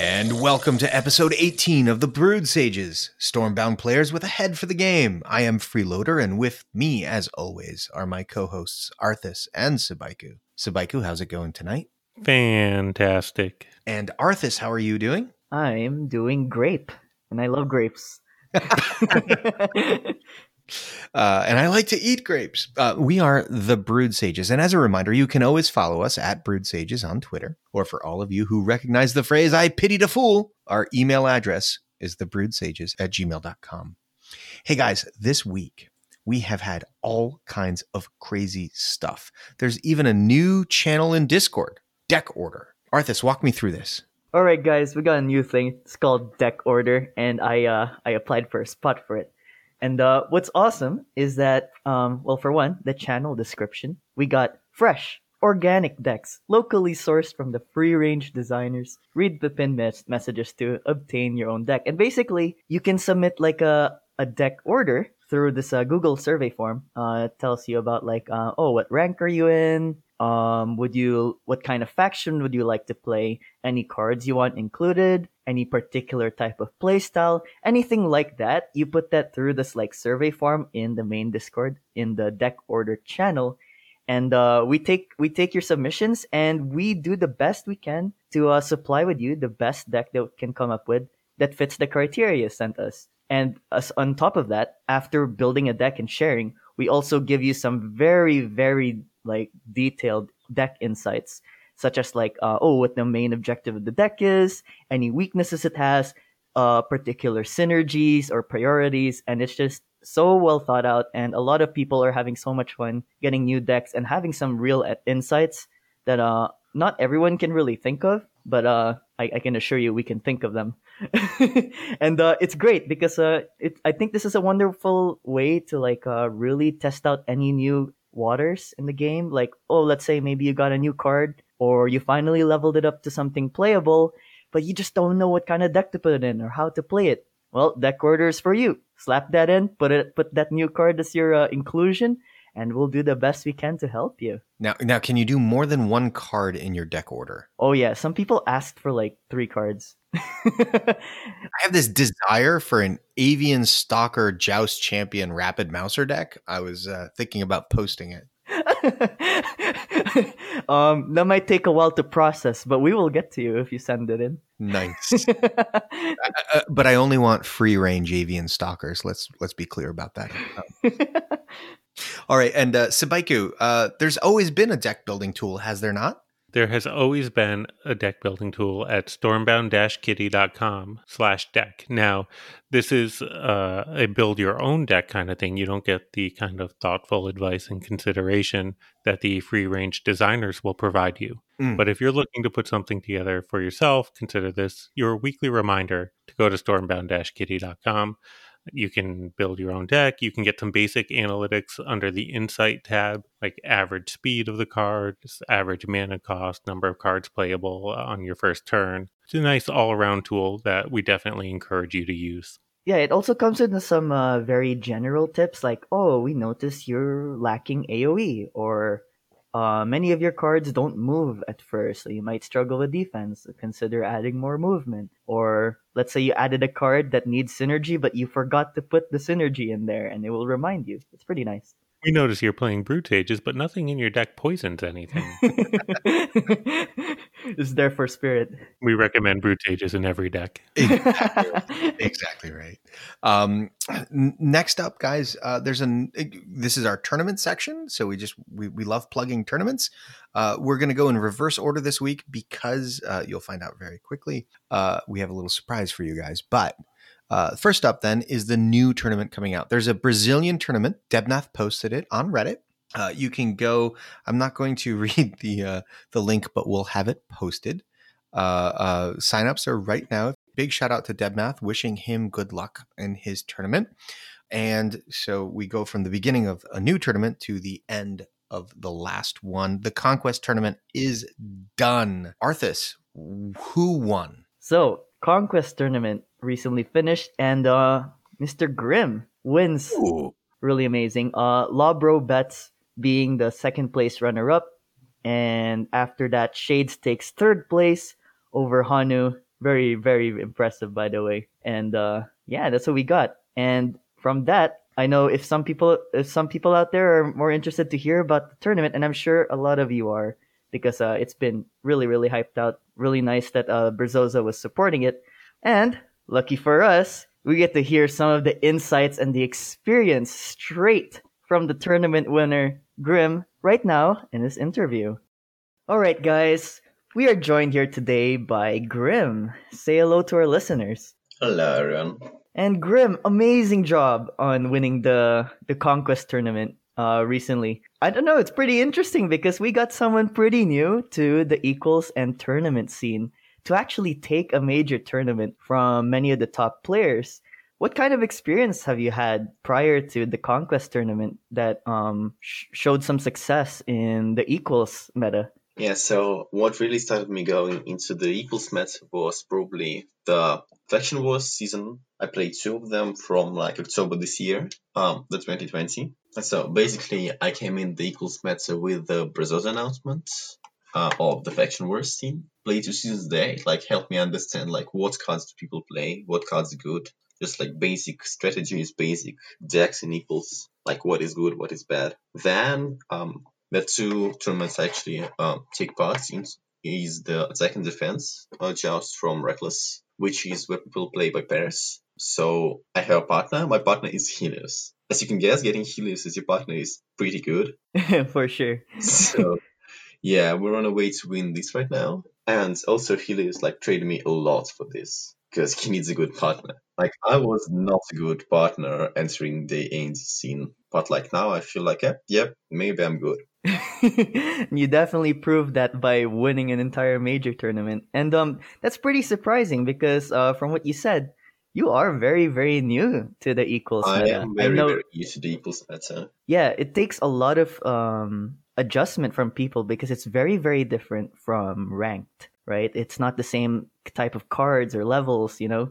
And welcome to episode 18 of the Brewed Sages, Stormbound players with a head for the game. I am Freeloader, and with me, as always, are my co hosts Arthas and Sabaiku. Sabaiku, how's it going tonight? Fantastic. And Arthas, how are you doing? I'm doing grape, and I love grapes. Uh, and I like to eat grapes. Uh, we are the Brewed Sages. And as a reminder, you can always follow us at Brewed Sages on Twitter. Or for all of you who recognize the phrase, I pitied a fool, our email address is thebrewedsages at gmail.com. Hey guys, this week we have had all kinds of crazy stuff. There's even a new channel in Discord, Deck Order. Arthas, walk me through this. All right, guys, we got a new thing. It's called Deck Order, and I uh, I applied for a spot for it. And uh, what's awesome is that, um, well, for one, the channel description, we got fresh, organic decks, locally sourced from the free range designers. Read the pin mes- messages to obtain your own deck. And basically, you can submit like a, a deck order through this uh, Google survey form. Uh, it tells you about like, uh, oh, what rank are you in? Um, would you, what kind of faction would you like to play? Any cards you want included? Any particular type of playstyle? Anything like that? You put that through this like survey form in the main Discord in the deck order channel, and uh, we take we take your submissions and we do the best we can to uh, supply with you the best deck that can come up with that fits the criteria you sent us. And as on top of that, after building a deck and sharing, we also give you some very very like detailed deck insights such as like uh, oh what the main objective of the deck is any weaknesses it has uh, particular synergies or priorities and it's just so well thought out and a lot of people are having so much fun getting new decks and having some real uh, insights that uh not everyone can really think of but uh I, I can assure you we can think of them. And uh, it's great because uh, it, I think this is a wonderful way to like uh, really test out any new waters in the game. Like, oh, let's say maybe you got a new card or you finally leveled it up to something playable, but you just don't know what kind of deck to put it in or how to play it. Well, deck order is for you. Slap that in, put it, put that new card as your uh, inclusion, and we'll do the best we can to help you. Now, now, can you do more than one card in your deck order? Oh yeah, some people asked for like three cards. I have this desire for an Avian Stalker Joust Champion Rapid Mouser deck. I was uh, thinking about posting it. um, that might take a while to process, but we will get to you if you send it in. Nice, uh, uh, but I only want free range avian stalkers. Let's let's be clear about that. All right, and uh, Sabaiku, uh, there's always been a deck building tool, has there not? There has always been a deck building tool at stormbound-kitty.com slash deck. Now, this is uh, a build your own deck kind of thing. You don't get the kind of thoughtful advice and consideration that the free range designers will provide you. Mm. But if you're looking to put something together for yourself, consider this your weekly reminder to go to stormbound-kitty.com you can build your own deck. You can get some basic analytics under the Insight tab, like average speed of the card, average mana cost, number of cards playable on your first turn. It's a nice all around tool that we definitely encourage you to use. Yeah, it also comes with some uh, very general tips like, oh, we notice you're lacking AoE, or uh, many of your cards don't move at first, so you might struggle with defense. Consider adding more movement. Or let's say you added a card that needs synergy, but you forgot to put the synergy in there, and it will remind you. It's pretty nice. We notice you're playing Brood Sages, but nothing in your deck poisons anything. it's there for spirit. We recommend Brood Sages in every deck. Exactly, exactly right. Um, n- next up, guys, uh, there's an. This is our tournament section, so we just we, we love plugging tournaments. Uh, we're going to go in reverse order this week because uh, you'll find out very quickly. Uh, we have a little surprise for you guys, but. Uh, first up, then, is the new tournament coming out. There's a Brazilian tournament. Debnath posted it on Reddit. Uh, you can go. I'm not going to read the uh, the link, but we'll have it posted. Uh, uh, signups are right now. Big shout out to Debnath, wishing him good luck in his tournament. And so we go from the beginning of a new tournament to the end of the last one. The Conquest tournament is done. Arthas, who won? So, Conquest tournament recently finished, and uh, Mr. Grimm wins. Ooh. Really amazing. Uh, Lawbro Bets being the second place runner up, and after that, Shades takes third place over Hanu, very very impressive by the way. And uh, yeah, that's what we got. And from that, I know if some people if some people out there are more interested to hear about the tournament, and I'm sure a lot of you are because uh, it's been really really hyped out. Really nice that uh, Berzosa was supporting it, and lucky for us, we get to hear some of the insights and the experience straight from the tournament winner Grim right now in this interview. All right, guys, we are joined here today by Grim. Say hello to our listeners. Hello, everyone. And Grim, amazing job on winning the the conquest tournament uh, recently. I don't know, it's pretty interesting because we got someone pretty new to the equals and tournament scene to actually take a major tournament from many of the top players. What kind of experience have you had prior to the conquest tournament that um, sh- showed some success in the equals meta? Yeah, so what really started me going into the equals meta was probably the Faction Wars season. I played two of them from like October this year, um, the 2020. So basically, I came in the equals meta with the Brazos announcement uh, of the Faction Wars team. Play two seasons there, it like helped me understand like what cards do people play, what cards are good, just like basic strategies, basic decks and equals, like what is good, what is bad. Then um, the two tournaments I actually um, take part in is the attack and defense uh, joust from Reckless, which is where people play by pairs. So I have a partner. My partner is Helios. As you can guess, getting Helios as your partner is pretty good. For sure. So yeah, we're on a way to win this right now. And also Helios like traded me a lot for this because he needs a good partner. Like I was not a good partner entering the ANC scene, but like now I feel like, yeah, yep, maybe I'm good. you definitely proved that by winning an entire major tournament, and um, that's pretty surprising because uh, from what you said, you are very very new to the equals I meta. am very, I know, very used to the equals meta. yeah, it takes a lot of um adjustment from people because it's very very different from ranked, right? It's not the same type of cards or levels, you know,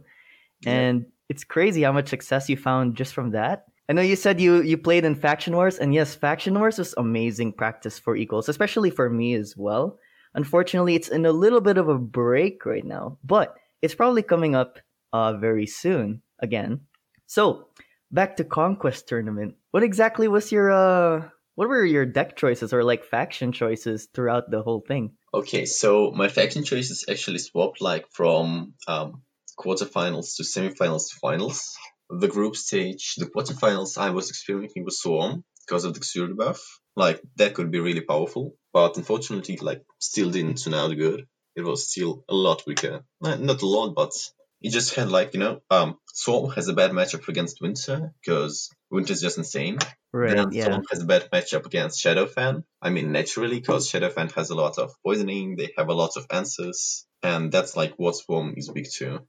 Yeah. and it's crazy how much success you found just from that. I know you said you you played in Faction Wars, and yes, Faction Wars was amazing practice for equals, especially for me as well. Unfortunately, it's in a little bit of a break right now, but it's probably coming up uh very soon again. So back to Conquest Tournament. What exactly was your uh what were your deck choices or like faction choices throughout the whole thing? Okay, so my faction choices actually swapped like from um, quarterfinals to semifinals to finals. The group stage, the quarterfinals, I was experimenting with Swarm because of the Xur buff. Like that could be really powerful, but unfortunately, like still didn't turn out good. It was still a lot weaker. Not a lot, but it just had like you know, um, Swarm has a bad matchup against Winter because Winter's just insane. Right, Then yeah. Swarm has a bad matchup against Shadowfen. I mean, naturally, because Shadowfen has a lot of poisoning, they have a lot of answers, and that's like what Swarm is weak to.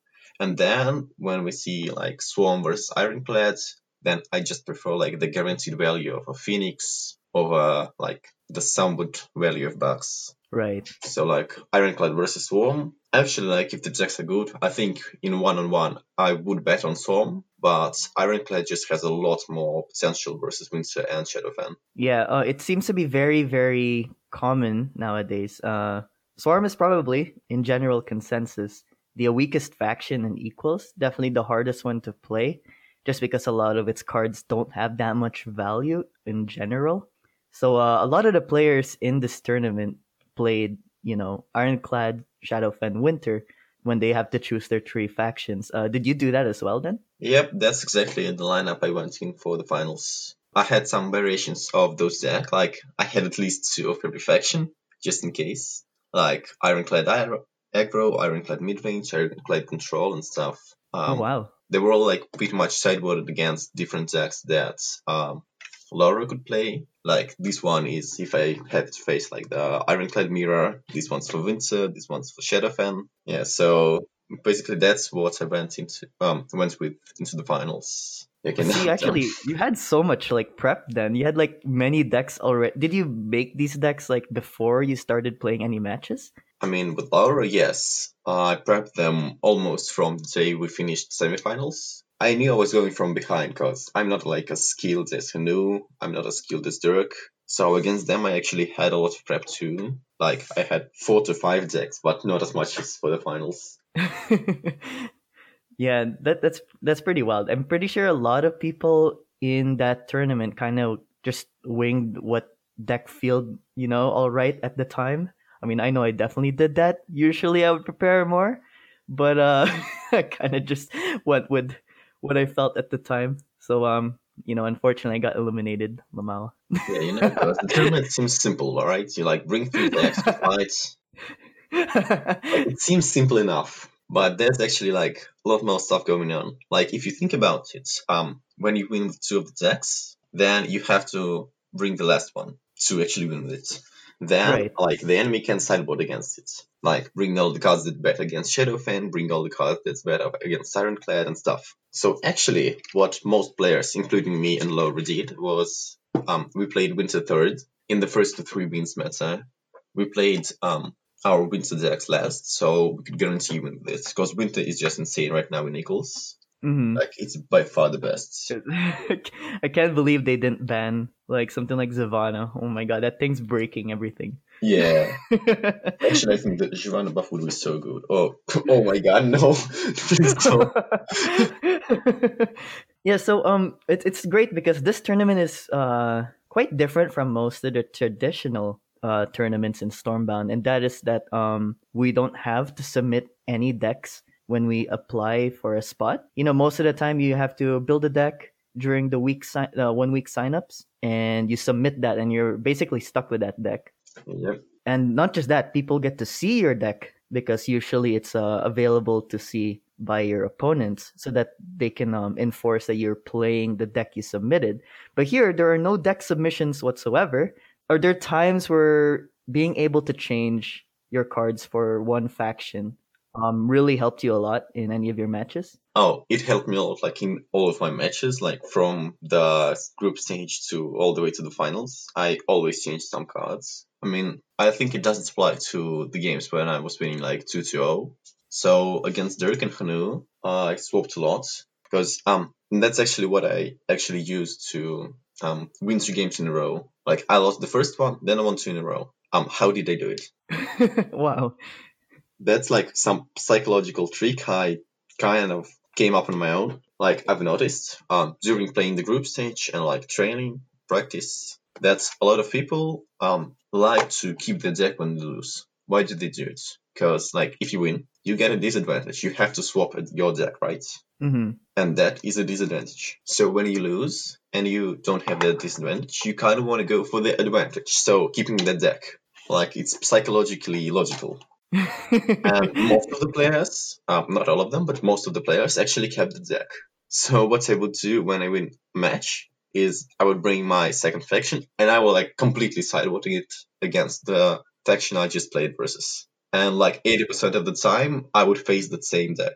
And then when we see like Swarm versus Ironclad, then I just prefer like the guaranteed value of a Phoenix over like the somewhat value of Bucks. Right. So like Ironclad versus Swarm. Actually, like if the decks are good, I think in one on one I would bet on Swarm, but Ironclad just has a lot more potential versus Winter and Shadowfan. Yeah, uh, it seems to be very, very common nowadays. Uh, Swarm is probably, in general consensus, the weakest faction in Equals. Definitely the hardest one to play, just because a lot of its cards don't have that much value in general. So uh, a lot of the players in this tournament played, you know, Ironclad, Shadowfen, Winter when they have to choose their three factions. Uh, did you do that as well then? Yep, that's exactly the lineup I went in for the finals. I had some variations of those decks, like I had at least two of every faction, just in case. Like Ironclad Aggro, Ironclad Midrange, Ironclad Control, and stuff. oh Um, wow. They were all like pretty much sideboarded against different decks that um, Laura could play. Like this one is if I had to face like the Ironclad Mirror, this one's for Winter, this one's for Shadowfen. Yeah, so basically that's what I went into um went with into the finals. You can See, actually, you had so much like prep then. You had like many decks already. Did you make these decks like before you started playing any matches? I mean, with Laura, yes. I prepped them almost from the day we finished semifinals. I knew I was going from behind because I'm not like as skilled as Hanu. I'm not as skilled as Dirk. So against them, I actually had a lot of prep too. Like I had four to five decks, but not as much as for the finals. yeah, that that's that's pretty wild. I'm pretty sure a lot of people in that tournament kind of just winged what deck field, you know, all right at the time. I mean, I know I definitely did that. Usually I would prepare more, but uh I kind of just went with what I felt at the time. So um, you know, unfortunately I got eliminated, Lamau. Yeah, you know, because the tournament seems simple, all right? You like bring three decks to fight. It seems simple enough, but there's actually like a lot more stuff going on. Like if you think about it, um, when you win with two of the decks, then you have to bring the last one to actually win with it. Then, Right. like the enemy can sideboard against it. Like bring all the cards that bet against Shadowfen, bring all the cards that's bet against Sirenclad and stuff. So actually, what most players, including me and Laura, did was um, we played Winter Third in the first to three wins meta. We played um, our Winter decks last, so we could guarantee win this because Winter is just insane right now in Equals. hmm Like it's by far the best. I can't believe they didn't ban like something like Zhevana. Oh my god, that thing's breaking everything. Yeah, actually, I think that Giovanna buff would be so good. Oh, oh my god, no! Please don't. yeah, so um, it's it's great because this tournament is uh quite different from most of the traditional uh tournaments in Stormbound, and that is that um we don't have to submit any decks when we apply for a spot. You know, most of the time you have to build a deck during the week si- uh, one week signups, and you submit that, and you're basically stuck with that deck. Yep. And not just that, people get to see your deck because usually it's uh, available to see by your opponents so that they can um, enforce that you're playing the deck you submitted. But here, there are no deck submissions whatsoever. Are there times where being able to change your cards for one faction um, really helped you a lot in any of your matches? Oh, it helped me a lot, like in all of my matches, like from the group stage to all the way to the finals. I always change some cards. I mean, I think it doesn't apply to the games when I was winning like 2 0. So against Dirk and Hanu, uh, I swapped a lot because um that's actually what I actually used to um win two games in a row. Like I lost the first one, then I won two in a row. Um, how did I do it? wow. That's like some psychological trick I kind of came up on my own. Like I've noticed um, during playing the group stage and like training practice that a lot of people um, like to keep the deck when they lose. Why do they do it? Because like if you win, you get a disadvantage. You have to swap your deck, right? hmm And that is a disadvantage. So when you lose and you don't have that disadvantage, you kind of want to go for the advantage. So keeping the deck, like it's psychologically logical and most of the players, um, not all of them, but most of the players actually kept the deck. So what I would do when I win a match is I would bring my second faction and I will like completely sideboarding it against the faction I just played versus. And like 80% of the time, I would face the same deck.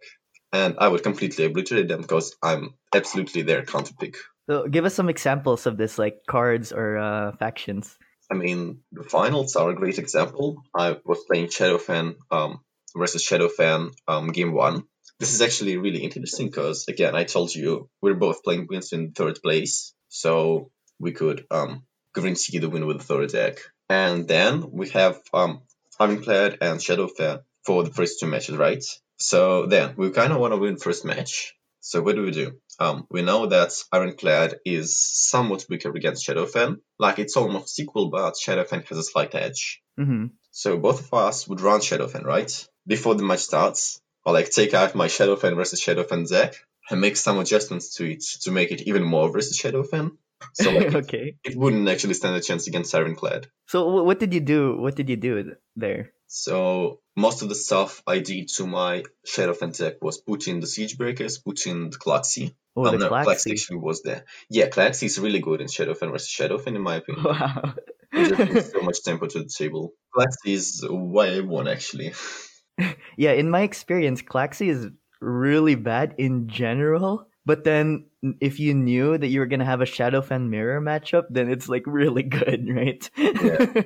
And I would completely obliterate them because I'm absolutely their counter pick. So give us some examples of this, like cards or uh, factions. I mean, the finals are a great example. I was playing Shadowfen um, versus Shadowfen um, game one. This is actually really interesting because, again, I told you we're both playing wins in third place, so we could um, guarantee the win with the third deck. And then we have um, Ironclad and Shadowfen for the first two matches, right? So then we kind of want to win first match. So what do we do? Um, we know that Ironclad is somewhat weaker against Shadowfen. Like it's almost equal, but Shadowfen has a slight edge. hmm So both of us would run Shadowfen, right? Before the match starts, or like take out my Shadowfen versus Shadowfen deck and make some adjustments to it to make it even more versus Shadowfen. So like okay. it wouldn't actually stand a chance against Ironclad. So what did you do? What did you do there? So most of the stuff I did to my Shadowfen deck was put in the Siege Breakers, put in the Klaxi. Oh, Um, the no, Klaxi. Klaxi was there. Yeah, Klaxi is really good in Shadowfen versus Shadowfen, in my opinion. Wow. It just brings so much tempo to the table. Klaxi is why I won, actually. yeah, in my experience, Klaxi is really bad in general. But then, if you knew that you were gonna have a Shadowfen mirror matchup, then it's like really good, right? Yeah.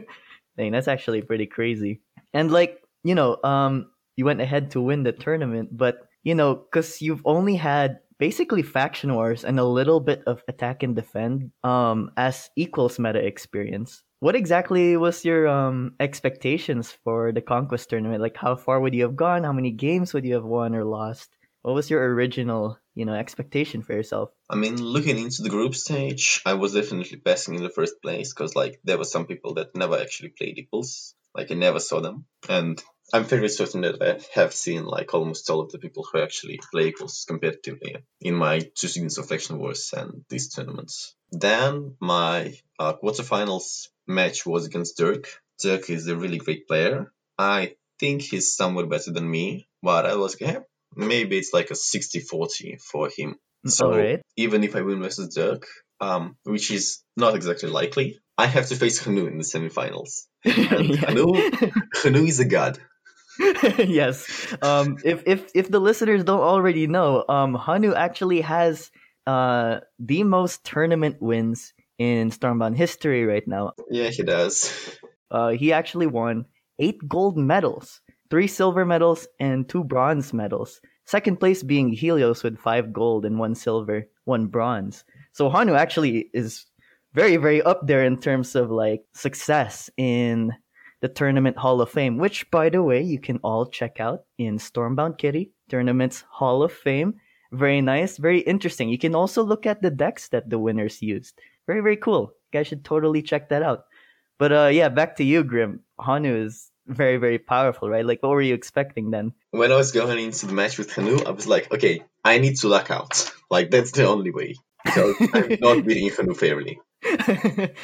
Dang, that's actually pretty crazy. And like, you know, um, you went ahead to win the tournament, but you know, because you've only had basically faction wars and a little bit of attack and defend um, as equals meta experience. What exactly was your um, expectations for the conquest tournament? Like, how far would you have gone? How many games would you have won or lost? What was your original, you know, expectation for yourself? I mean, looking into the group stage, I was definitely passing in the first place because, like, there were some people that never actually played equals. Like, I never saw them, and I'm fairly certain that I have seen like almost all of the people who actually play equals competitively in my two seasons of Faction Wars and these tournaments. Then my uh, quarterfinals match was against Dirk. Dirk is a really great player. I think he's somewhat better than me, but I was like, maybe it's like a 60-40 for him. So Alright. even if I win versus Dirk, um, which is not exactly likely, I have to face Hanu in the semifinals. Hanu, Hanu is a god. yes. Um, if if if the listeners don't already know, um, Hanu actually has uh the most tournament wins in Stormbound history right now. Yeah, he does. Uh, he actually won eight gold medals, three silver medals, and two bronze medals. Second place being Helios with five gold and one silver, one bronze. So Hanu actually is very, very up there in terms of like success in the Tournament Hall of Fame, which, by the way, you can all check out in Stormbound Kitty Tournament's Hall of Fame. Very nice, very interesting. You can also look at the decks that the winners used. Very, very cool. You guys should totally check that out. But uh, yeah, back to you, Grim. Hanu is very, very powerful, right? Like, what were you expecting then? When I was going into the match with Hanu, I was like, okay, I need to luck out. Like, that's the only way. So I'm not beating Hanu fairly.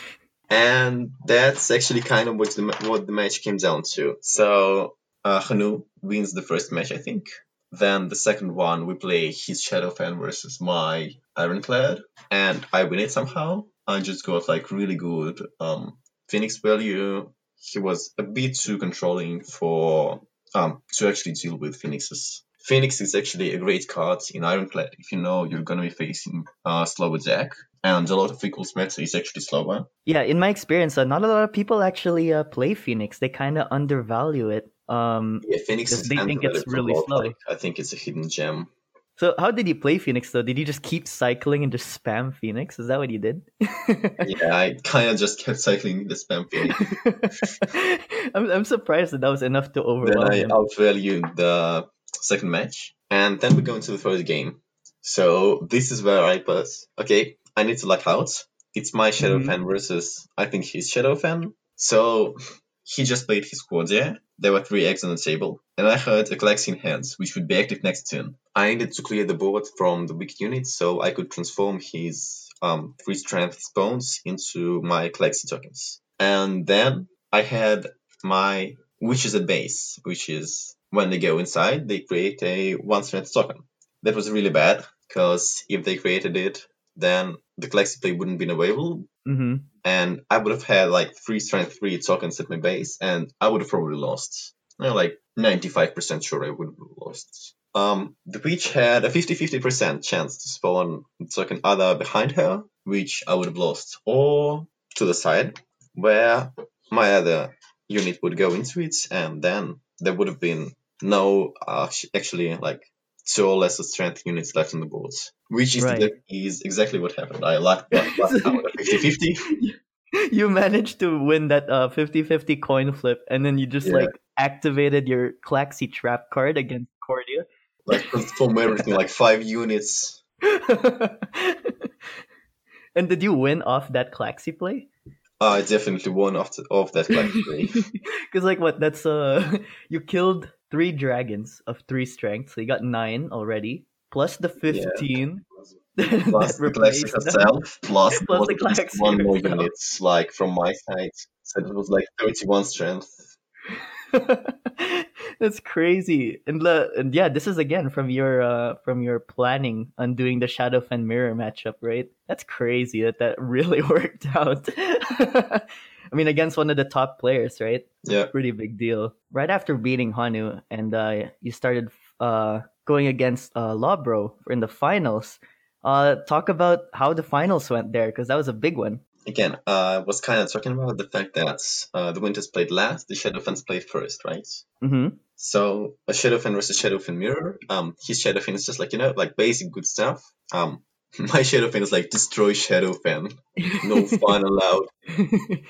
And that's actually kind of what the, what the match came down to. So uh, Hanu wins the first match, I think. Then the second one, we play his Shadowfen versus my Ironclad, and I win it somehow. I just got like really good um, Phoenix value. He was a bit too controlling for um, to actually deal with Phoenixes. Phoenix is actually a great card in Ironclad if you know you're gonna be facing a slower deck, and a lot of equals meta is actually slower. yeah, in my experience, uh, not a lot of people actually uh, play Phoenix. They kind of undervalue it. Um, Yeah, Phoenix is they think it's really slow. like, I think it's a hidden gem. so how did you play Phoenix though? Did you just keep cycling and just spam Phoenix? Is that what you did? yeah, I kind of just kept cycling the spam Phoenix. I'm I'm surprised that that was enough to overwhelm. then I him. outvalued the second match, and then we go into the first game. So this is where I put, okay, I need to luck out. It's my Shadow Mhm. Fan versus I think his Shadowfen. So he just played his Quadia. There were three eggs on the table, and I had a in hands, which would be active next turn. I needed to clear the board from the weak units so I could transform his um, three strength spawns into my Galaxy tokens. And then I had my Witches at base, which is when they go inside, they create a one strength token. That was really bad, because if they created it, then the Galaxy play wouldn't be available, hmm and I would have had like three strength three tokens at my base, and I would have probably lost. You know, like 95% sure I would have lost. Um, the witch had a 50-50% chance to spawn token either behind her, which I would have lost, or to the side, where my other unit would go into it, and then there would have been no uh, actually like two or lesser strength units left on the board, which is, Right. exact- is exactly what happened. I lucked, out at 50-50. you managed to win that uh 50-50 coin flip and then you just Yeah. like activated your Claxy trap card against Cordia. like transform everything like five units. and did you win off that Claxy play? I definitely won off, the, off that black play. Because like what? That's uh, you killed three dragons of three strength, so you got nine already, plus the fifteen. plus that the them. herself, plus, Plus the there was at Galaxy least one more herself. unit, like from my side. So it was like 31 strength. That's crazy. And the and yeah, this is again from your uh from your planning on doing the Shadowfen mirror matchup, right? That's crazy that that really worked out. I mean, against one of the top players, right? Yeah. Pretty big deal. Right after beating Hanu, and uh, you started uh going against uh Lobro in the finals. Uh, talk about how the finals went there because that was a big one. again, I uh, was kind of talking about the fact that uh, the Winters played last, the Shadowfans played first, right? Mm-hmm. So a Shadowfen versus Shadowfen mirror. Um, his Shadowfen is just like you know, like basic good stuff. Um, my Shadowfen is like destroy Shadowfen, no fun allowed.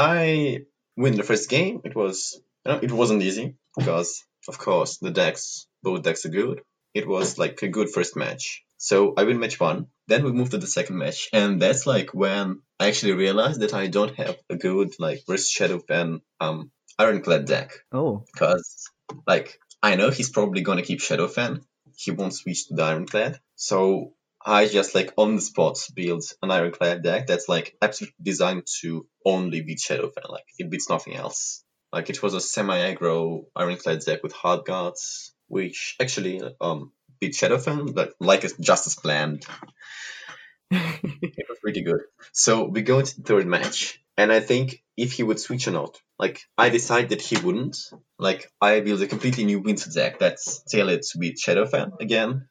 I win the first game. It was you know, it wasn't easy because of course the decks both decks are good. It was like a good first match. So I win match one. Then we move to the second match, and that's like when I actually realized that I don't have a good like versus Shadowfen um Ironclad deck. Oh. Because like I know he's probably gonna keep Shadowfen. He won't switch to the Ironclad. So I just like on the spot build an Ironclad deck that's like absolutely designed to only beat Shadowfen. Like it beats nothing else. Like it was a semi-aggro Ironclad deck with hard guards, which actually um beat Shadowfen, but like just as planned. it was pretty good. So we go into the third match, and I think if he would switch or not, like I decide that he wouldn't. Like I build a completely new Winter deck that's tailored to beat Shadowfen again,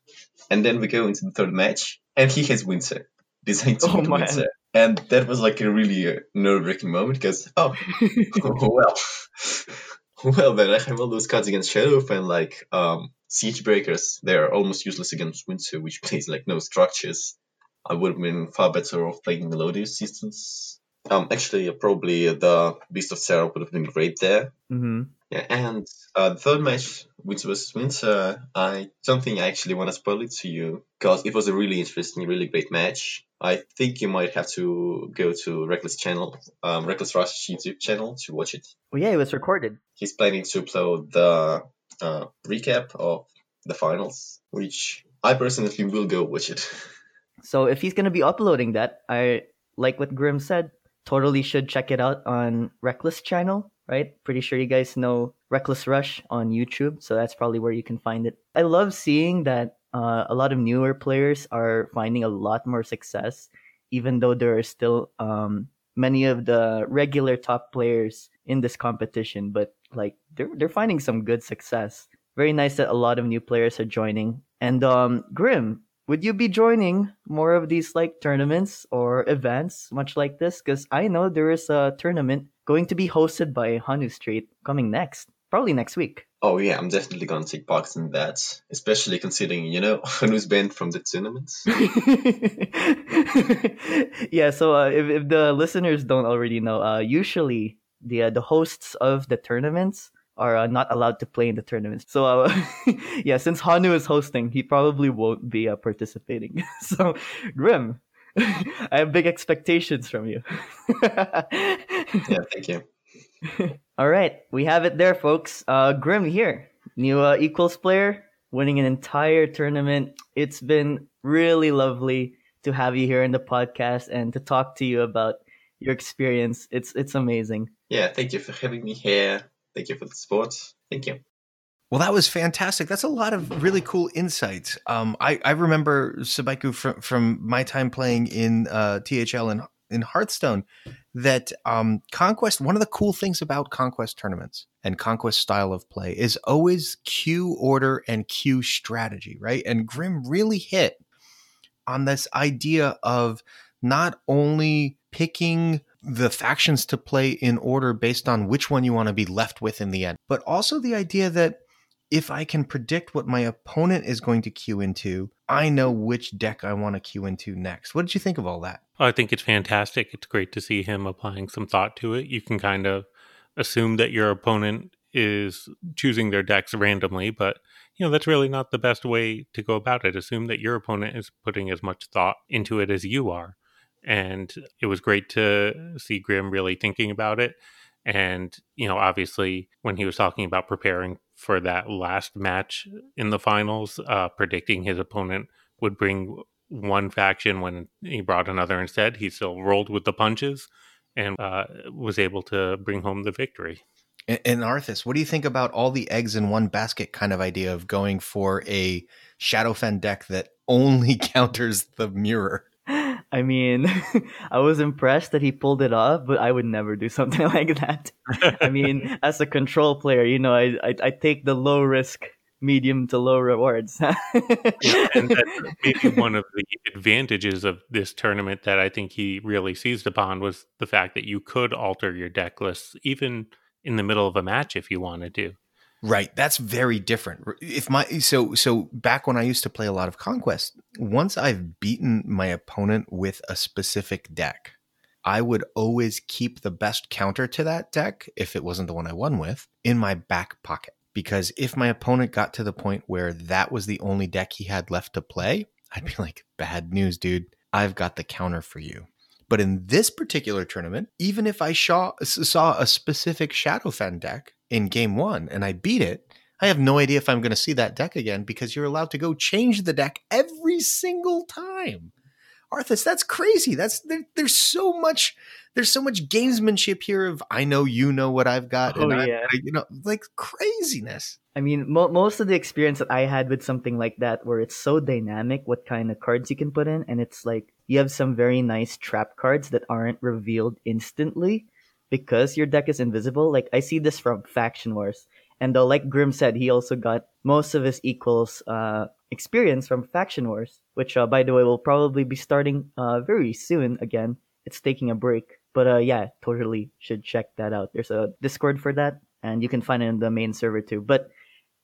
and then we go into the third match, and he has Winter, designed to Oh. Winter. And that was like a really uh, nerve-wracking moment because oh well, well then I have all those cards against Shadowfen like um Siege Breakers. They're almost useless against Winter, which plays like no structures. I would have been far better off playing Melodious Systems. Um, actually, uh, probably the Beast of Sarah would have been great there. mm-hmm. Yeah, and uh, the third match, which was Winter, I don't think I actually want to spoil it to you because it was a really interesting, really great match. I think you might have to go to Reckless channel, um, Reckless Rush YouTube channel to watch it. Well, yeah, it was recorded. He's planning to upload the uh, recap of the finals, which I personally will go watch it. So if he's gonna be uploading that, I like what Grim said. Totally should check it out on Reckless channel, right? Pretty sure you guys know Reckless Rush on YouTube, so that's probably where you can find it. I love seeing that uh, a lot of newer players are finding a lot more success, even though there are still um, many of the regular top players in this competition. But like they're they're finding some good success. Very nice that a lot of new players are joining. And um, Grim, would you be joining more of these like tournaments or events much like this because i know there is a tournament going to be hosted by hanu street coming next probably next week Oh yeah, I'm definitely gonna take part in that, especially considering you know Hanu's banned from the tournaments. yeah so uh, if, if the listeners don't already know uh, usually the uh, the hosts of the tournaments are uh, not allowed to play in the tournaments so uh, yeah since hanu is hosting he probably won't be uh, participating so grim i have big expectations from you yeah, thank you. all right we have it there folks uh, grim here new uh, equals player winning an entire tournament it's been really lovely to have you here in the podcast and to talk to you about your experience. It's it's amazing. Yeah, thank you for having me here. Thank you for the support. Thank you. Well, that was fantastic. That's a lot of really cool insights. Um, I, I remember Sabaiku from, from my time playing in uh, THL in, in Hearthstone that um, Conquest, one of the cool things about Conquest tournaments and Conquest style of play is always queue order and queue strategy, right? And Grim really hit on this idea of not only picking the factions to play in order based on which one you want to be left with in the end, but also the idea that if I can predict what my opponent is going to queue into, I know which deck I want to queue into next. What did you think of all that? I think it's fantastic. It's great to see him applying some thought to it. You can kind of assume that your opponent is choosing their decks randomly, but you know that's really not the best way to go about it. Assume that your opponent is putting as much thought into it as you are. And it was great to see Grim really thinking about it. And, you know, obviously, when he was talking about preparing for that last match in the finals, uh, predicting his opponent would bring one faction when he brought another instead, he still rolled with the punches and uh, was able to bring home the victory. And, Arthas, what do you think about all the eggs in one basket kind of idea of going for a Shadowfen deck that only counters the mirror? I mean, I was impressed that he pulled it off, but I would never do something like that. I mean, as a control player, you know, I, I I take the low risk medium to low rewards. yeah, and that's maybe one of the advantages of this tournament that I think he really seized upon was the fact that you could alter your deck lists even in the middle of a match if you wanted to. Right, that's very different. If my so so back when I used to play a lot of conquest, once I've beaten my opponent with a specific deck, I would always keep the best counter to that deck if it wasn't the one I won with in my back pocket because if my opponent got to the point where that was the only deck he had left to play, I'd be like, bad news, dude. I've got the counter for you. But in this particular tournament, even if I saw, saw a specific Shadowfen deck in game one and I beat it, I have no idea if I'm going to see that deck again because you're allowed to go change the deck every single time. Arthas, that's crazy. That's there, there's so much there's so much gamesmanship here of I know you know what I've got Oh, and yeah. I, you know like craziness. I mean, mo- most of the experience that I had with something like that, where it's so dynamic, what kind of cards you can put in, and it's like you have some very nice trap cards that aren't revealed instantly because your deck is invisible. Like I see this from Faction Wars, and though, like Grim said, he also got most of his equals uh, experience from Faction Wars, which, uh, by the way, will probably be starting uh, very soon again. It's taking a break, but uh, yeah, totally should check that out. There's a Discord for that, and you can find it in the main server too. But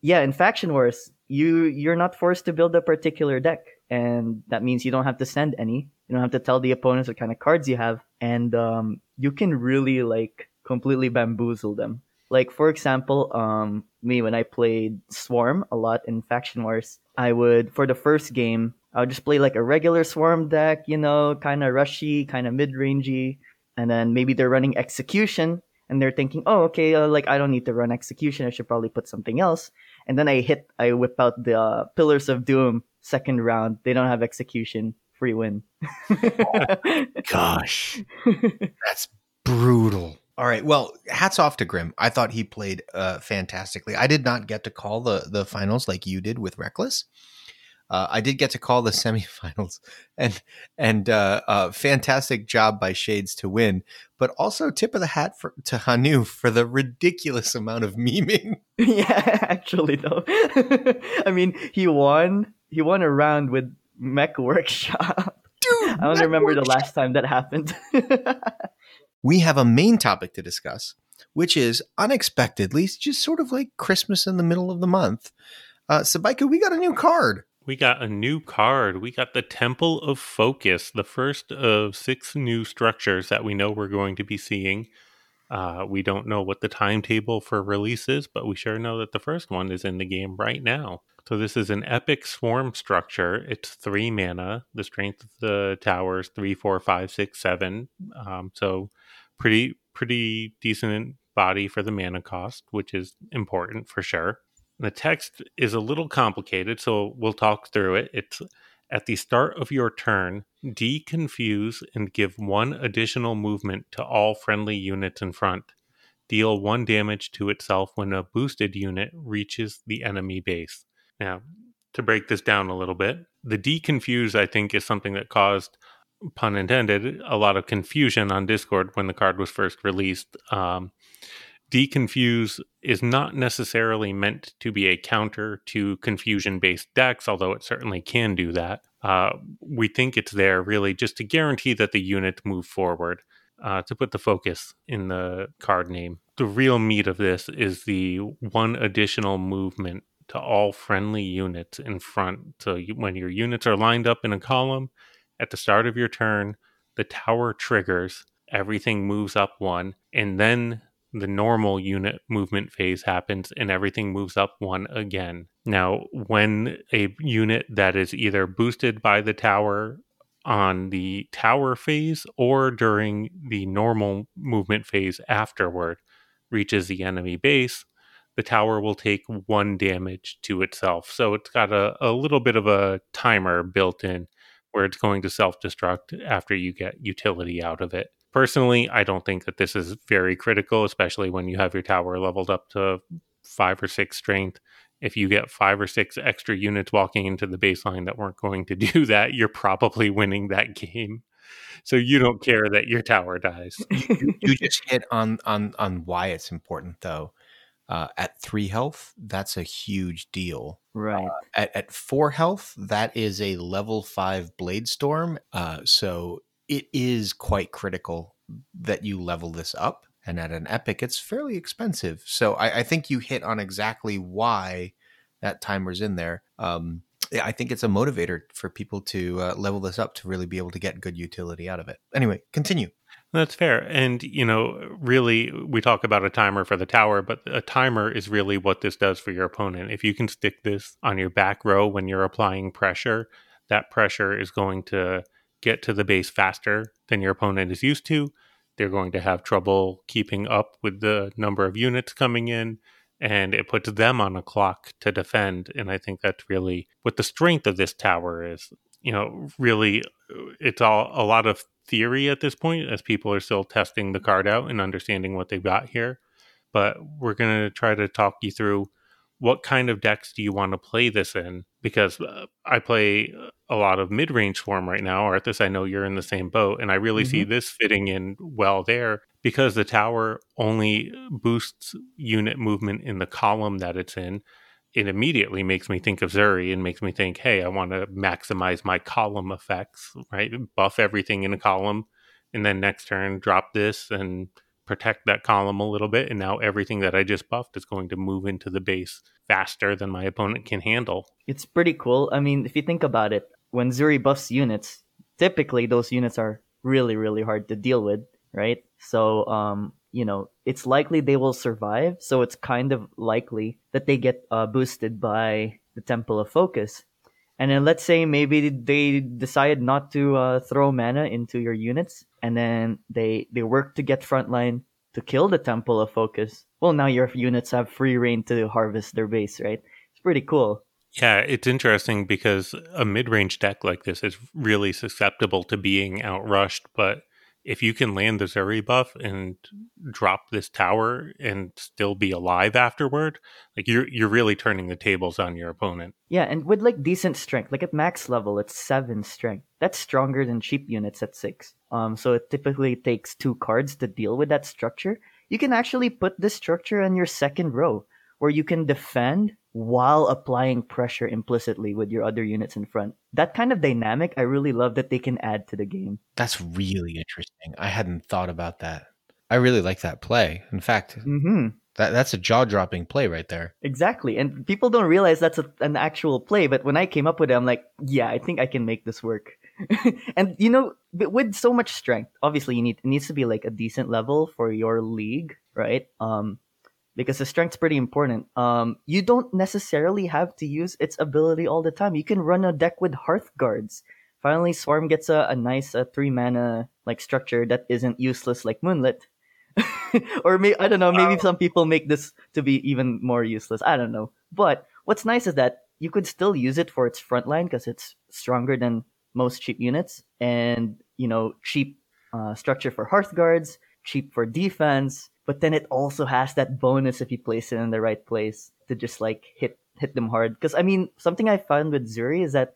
yeah, in Faction Wars, you you're not forced to build a particular deck, and that means you don't have to send any. You don't have to tell the opponents what kind of cards you have, and um, you can really like completely bamboozle them. Like for example, um, me when I played Swarm a lot in Faction Wars, I would for the first game I would just play like a regular Swarm deck, you know, kind of rushy, kind of mid rangey, and then maybe they're running Execution, and they're thinking, oh, okay, uh, like I don't need to run Execution, I should probably put something else. And then I hit, I whip out the uh, Pillars of Doom second round. They don't have Execution, free win. Gosh. That's brutal. All right. Well, hats off to Grim. I thought he played uh, fantastically. I did not get to call the the finals like you did with Reckless. Uh, I did get to call the semifinals, and and uh, uh, fantastic job by Shades to win. But also tip of the hat for, to Hanu for the ridiculous amount of memeing. yeah, actually though. I mean, he won. He won a round with Mech Workshop. Dude, I don't that remember the last time that happened. we have a main topic to discuss, which is unexpectedly just sort of like Christmas in the middle of the month. Uh, Sabaiku, we got a new card. We got a new card. We got the Temple of Focus, the first of six new structures that we know we're going to be seeing. Uh, we don't know what the timetable for release is, but we sure know that the first one is in the game right now. So this is an epic swarm structure. It's three mana. The strength of the tower is three, four, five, six, seven. Um, so pretty pretty decent body for the mana cost, which is important for sure. The text is a little complicated, so we'll talk through it. It's at the start of your turn, deconfuse and give one additional movement to all friendly units in front. Deal one damage to itself when a boosted unit reaches the enemy base. Now, to break this down a little bit, the deconfuse, I think, is something that caused, pun intended, a lot of confusion on Discord when the card was first released. Um, deconfuse is not necessarily meant to be a counter to confusion based decks, although it certainly can do that. Uh, we think it's there really just to guarantee that the units move forward, uh, to put the focus in the card name. The real meat of this is the one additional movement to all friendly units in front. So you, when your units are lined up in a column at the start of your turn, the tower triggers, everything moves up one, and then the normal unit movement phase happens and everything moves up one again. Now, when a unit that is either boosted by the tower on the tower phase or during the normal movement phase afterward reaches the enemy base, the tower will take one damage to itself. So it's got a, a little bit of a timer built in where it's going to self destruct after you get utility out of it. Personally, I don't think that this is very critical, especially when you have your tower leveled up to five or six strength. If you get five or six extra units walking into the baseline that weren't going to do that, you're probably winning that game. So you don't care that your tower dies. you just hit on on on why it's important though Uh, at three health, that's a huge deal. Right. At, at four health, that is a level five blade storm. Uh, so it is quite critical that you level this up. And at an epic, it's fairly expensive. So I, I think you hit on exactly why that timer's in there. Um, I think it's a motivator for people to uh, level this up to really be able to get good utility out of it. Anyway, continue. That's fair. And, you know, really, we talk about a timer for the tower, but a timer is really what this does for your opponent. If you can stick this on your back row when you're applying pressure, that pressure is going to get to the base faster than your opponent is used to. They're going to have trouble keeping up with the number of units coming in and it puts them on a clock to defend. And I think that's really what the strength of this tower is. You know, really, it's all a lot of theory at this point as people are still testing the card out and understanding what they've got here. But we're going to try to talk you through what kind of decks do you want to play this in? Because uh, I play a lot of mid range form right now. Arthas, I know you're in the same boat, and I really mm-hmm. see this fitting in well there because the tower only boosts unit movement in the column that it's in. It immediately makes me think of Xuri and makes me think, hey, I want to maximize my column effects, right? Buff everything in a column, and then next turn drop this and protect that column a little bit. And now everything that I just buffed is going to move into the base faster than my opponent can handle. It's pretty cool. I mean, if you think about it, when Xuri buffs units, typically those units are really, really hard to deal with right? So, um, you know, it's likely they will survive. So it's kind of likely that they get uh, boosted by the Temple of Focus. And then let's say maybe they decide not to uh, throw mana into your units, and then they they work to get frontline to kill the Temple of Focus. Well, now your units have free reign to harvest their base, right? It's pretty cool. Yeah, it's interesting because a mid range deck like this is really susceptible to being outrushed, but if you can land the Xuri buff and drop this tower and still be alive afterward, like you're you're really turning the tables on your opponent. Yeah, and with like decent strength, like at max level, it's seven strength. That's stronger than cheap units at six. Um, so it typically takes two cards to deal with that structure. You can actually put this structure on your second row, where you can defend while applying pressure implicitly with your other units in front. That kind of dynamic, I really love that they can add to the game. That's really interesting. I hadn't thought about that. I really like that play. In fact, mm-hmm. that that's a jaw dropping play right there. Exactly, and people don't realize that's a, an actual play. But when I came up with it, I'm like, yeah, I think I can make this work. and you know, with so much strength, obviously you need it needs to be like a decent level for your league, right? Um, because the strength's pretty important. Um, you don't necessarily have to use its ability all the time. You can run a deck with Hearth Guards. Finally, Swarm gets a, a nice uh, three mana like structure that isn't useless like Moonlit. or may, I don't know, maybe some people make this to be even more useless. I don't know. But what's nice is that you could still use it for its frontline because it's stronger than most cheap units, and you know, cheap uh, structure for Hearth Guards, cheap for defense, but then it also has that bonus if you place it in the right place to just like hit hit them hard. Because I mean, something I found with Xuri is that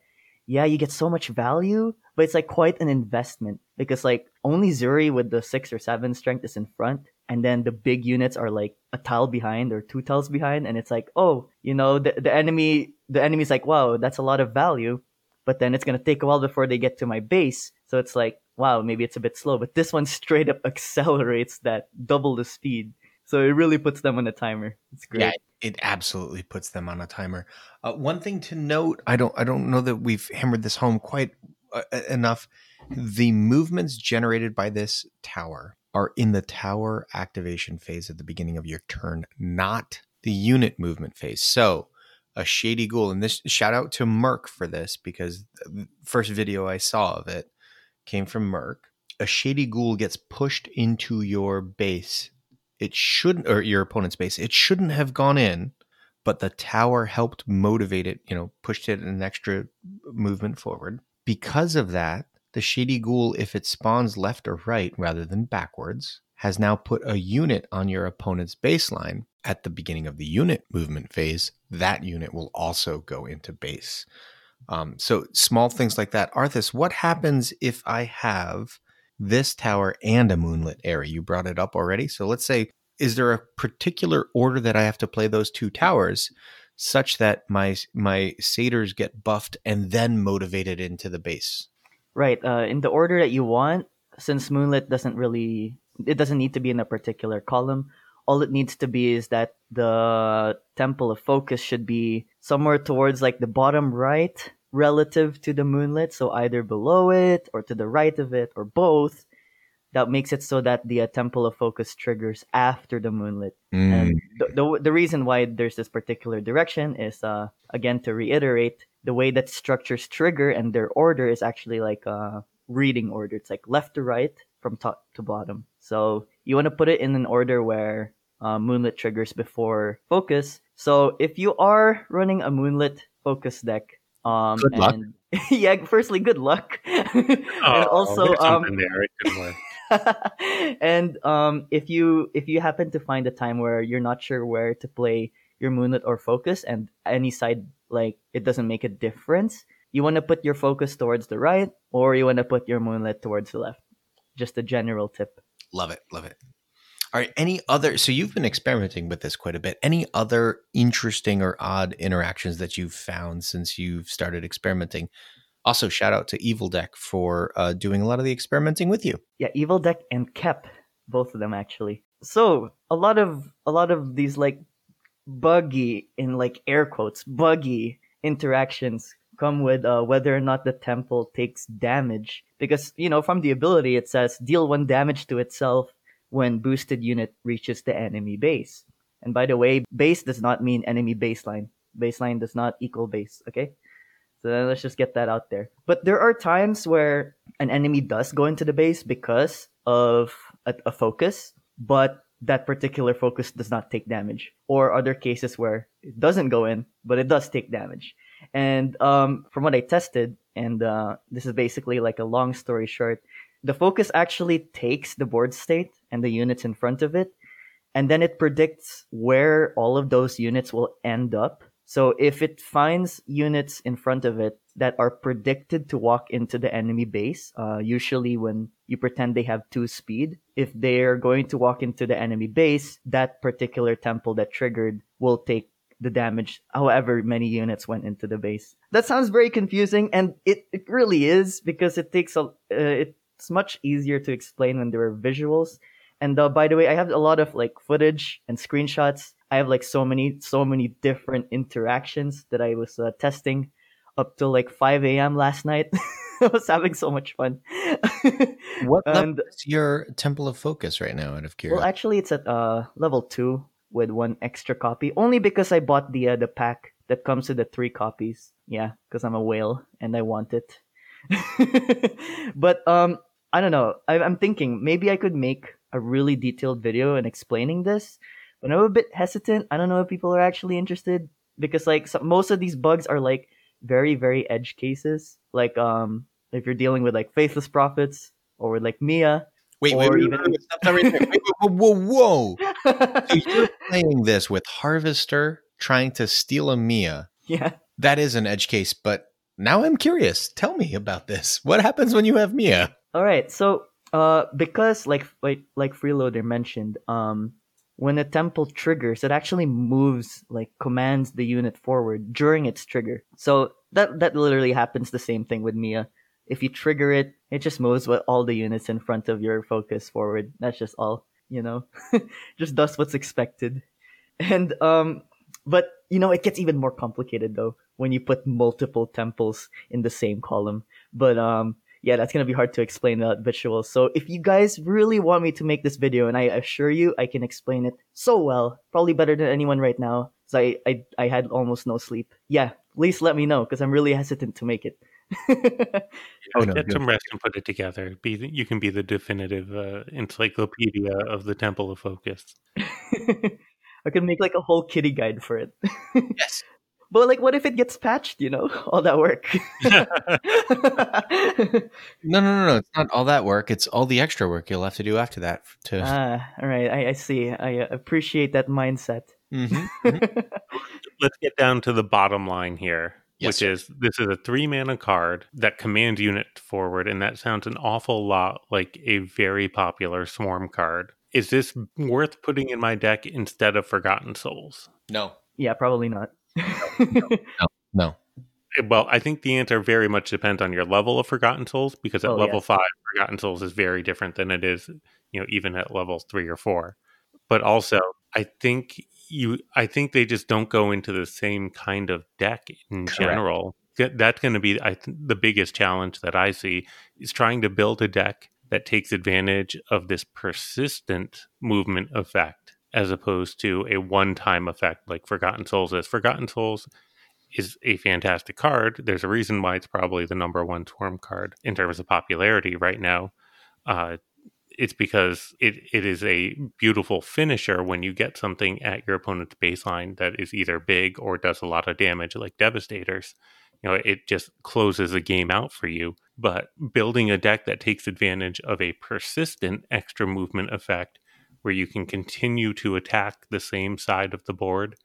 yeah, you get so much value, but it's like quite an investment because like only Xuri with the six or seven strength is in front, and then the big units are like a tile behind or two tiles behind, and it's like oh, you know, the the enemy the enemy's like wow, that's a lot of value, but then it's gonna take a while before they get to my base, so it's like wow, maybe it's a bit slow, but this one straight up accelerates that double the speed. So it really puts them on a timer. It's great. Yeah, it absolutely puts them on a timer. Uh, one thing to note, I don't, I don't know that we've hammered this home quite uh, enough. The movements generated by this tower are in the tower activation phase at the beginning of your turn, not the unit movement phase. So a shady ghoul, and this shout out to Merc for this because the first video I saw of it came from Merc. A shady ghoul gets pushed into your base. It shouldn't, or your opponent's base. It shouldn't have gone in, but the tower helped motivate it. You know, pushed it an extra movement forward. Because of that, the shady ghoul, if it spawns left or right rather than backwards, has now put a unit on your opponent's baseline. At the beginning of the unit movement phase, that unit will also go into base. Um, so small things like that. Arthas, what happens if I have this tower and a moonlit aerie? You brought it up already. So let's say is there a particular order that I have to play those two towers such that my my satyrs get buffed and then motivated into the base? Right. Uh, in the order that you want, since Moonlit doesn't really, it doesn't need to be in a particular column. All it needs to be is that the Temple of Focus should be somewhere towards like the bottom right relative to the moonlit. So either below it or to the right of it or both. That makes it so that the uh, Temple of Focus triggers after the moonlit. Mm. And the, the, the reason why there's this particular direction is, uh, again, to reiterate, the way that structures trigger and their order is actually like a reading order. It's like left to right from top to bottom. So you want to put it in an order where uh, moonlit triggers before focus. So if you are running a moonlit focus deck, um, Good luck. and yeah, firstly, good luck, and Oh, also um, there. It could work. and um, if you if you happen to find a time where you're not sure where to play your moonlit or focus, and any side like it doesn't make a difference, you want to put your focus towards the right, or you want to put your moonlit towards the left. Just a general tip. Love it. Love it. All right. Any other? So you've been experimenting with this quite a bit. Any other interesting or odd interactions that you've found since you've started experimenting? Also, shout out to Evil Deck for uh, doing a lot of the experimenting with you. Yeah, Evil Deck and Kep, both of them actually. So a lot of a lot of these like buggy in like air quotes buggy interactions come with uh, whether or not the temple takes damage because you know from the ability it says deal one damage to itself when boosted unit reaches the enemy base. And by the way, base does not mean enemy baseline. Baseline does not equal base. Okay. So let's just get that out there. But there are times where an enemy does go into the base because of a, a focus, but that particular focus does not take damage. Or other cases where it doesn't go in, but it does take damage. And um, from what I tested, and uh, this is basically like a long story short, the focus actually takes the board state and the units in front of it, and then it predicts where all of those units will end up. So if it finds units in front of it that are predicted to walk into the enemy base, uh, usually when you pretend they have two speed, if they're going to walk into the enemy base, that particular temple that triggered will take the damage however many units went into the base. That sounds very confusing, and it, it really is because it takes a uh, it's much easier to explain when there are visuals. And uh, by the way, I have a lot of like footage and screenshots. I have like so many so many different interactions that I was uh, testing up till like 5 a.m. last night. I was having so much fun. What and is your Temple of Focus right now? Out of curiosity. well, actually, it's at uh level two with one extra copy, only because I bought the uh, the pack that comes with the three copies. Yeah, because I'm a whale and I want it. but um, I don't know. I, I'm thinking maybe I could make a really detailed video and explaining this, but I'm a bit hesitant. I don't know if people are actually interested because like some, most of these bugs are like very very edge cases. Like um, if you're dealing with like faithless prophets or with like Mia. wait, wait, or wait, even- wait, wait, stop that right there. Wait, whoa, whoa, whoa, whoa. So you're playing this with Harvester trying to steal a Mia. yeah. That is an edge case, but now I'm curious. Tell me about this. What happens when you have Mia? All right. So, uh, because like like like Freeloader mentioned, um, when a temple triggers, it actually moves like commands the unit forward during its trigger. So that that literally happens the same thing with Mia. If you trigger it, it just moves all the units in front of your focus forward. That's just all, you know. just does what's expected. And um but you know it gets even more complicated though when you put multiple temples in the same column. But um yeah, that's gonna be hard to explain without visuals. So if you guys really want me to make this video, and I assure you I can explain it so well, probably better than anyone right now, because I, I I had almost no sleep. Yeah, please let me know because I'm really hesitant to make it. Oh, no, Get good. some rest and put it together. Be the, you can be the definitive uh, encyclopedia of the Temple of Focus. I could make like a whole kitty guide for it. Yes. But like, what if it gets patched? You know, all that work. No, no, no, no. It's not all that work. It's all the extra work you'll have to do after that. To ah, all right. I, I see. I uh, appreciate that mindset. Mhm. Let's get down to the bottom line here, Yes, which sir. is this is a three mana card that commands unit forward, and that sounds an awful lot like a very popular swarm card. is this worth putting in my deck instead of Forgotten Souls? No. Yeah, probably not. No. no. Eh, well, I think the answer very much depends on your level of Forgotten Souls because at Oh, level yes. five, Forgotten Souls is very different than it is, you know, even at levels three or four. But also, I think you, I think they just don't go into the same kind of deck in Correct. general. That's going to be, I think, the biggest challenge that I see is trying to build a deck that takes advantage of this persistent movement effect as opposed to a one-time effect like Forgotten Souls is. Forgotten Souls is a fantastic card. There's a reason why it's probably the number one Swarm card in terms of popularity right now. Uh, it's because it, it is a beautiful finisher when you get something at your opponent's baseline that is either big or does a lot of damage, like Devastators. You know, it just closes a game out for you. But building a deck that takes advantage of a persistent extra movement effect where you can continue to attack the same side of the board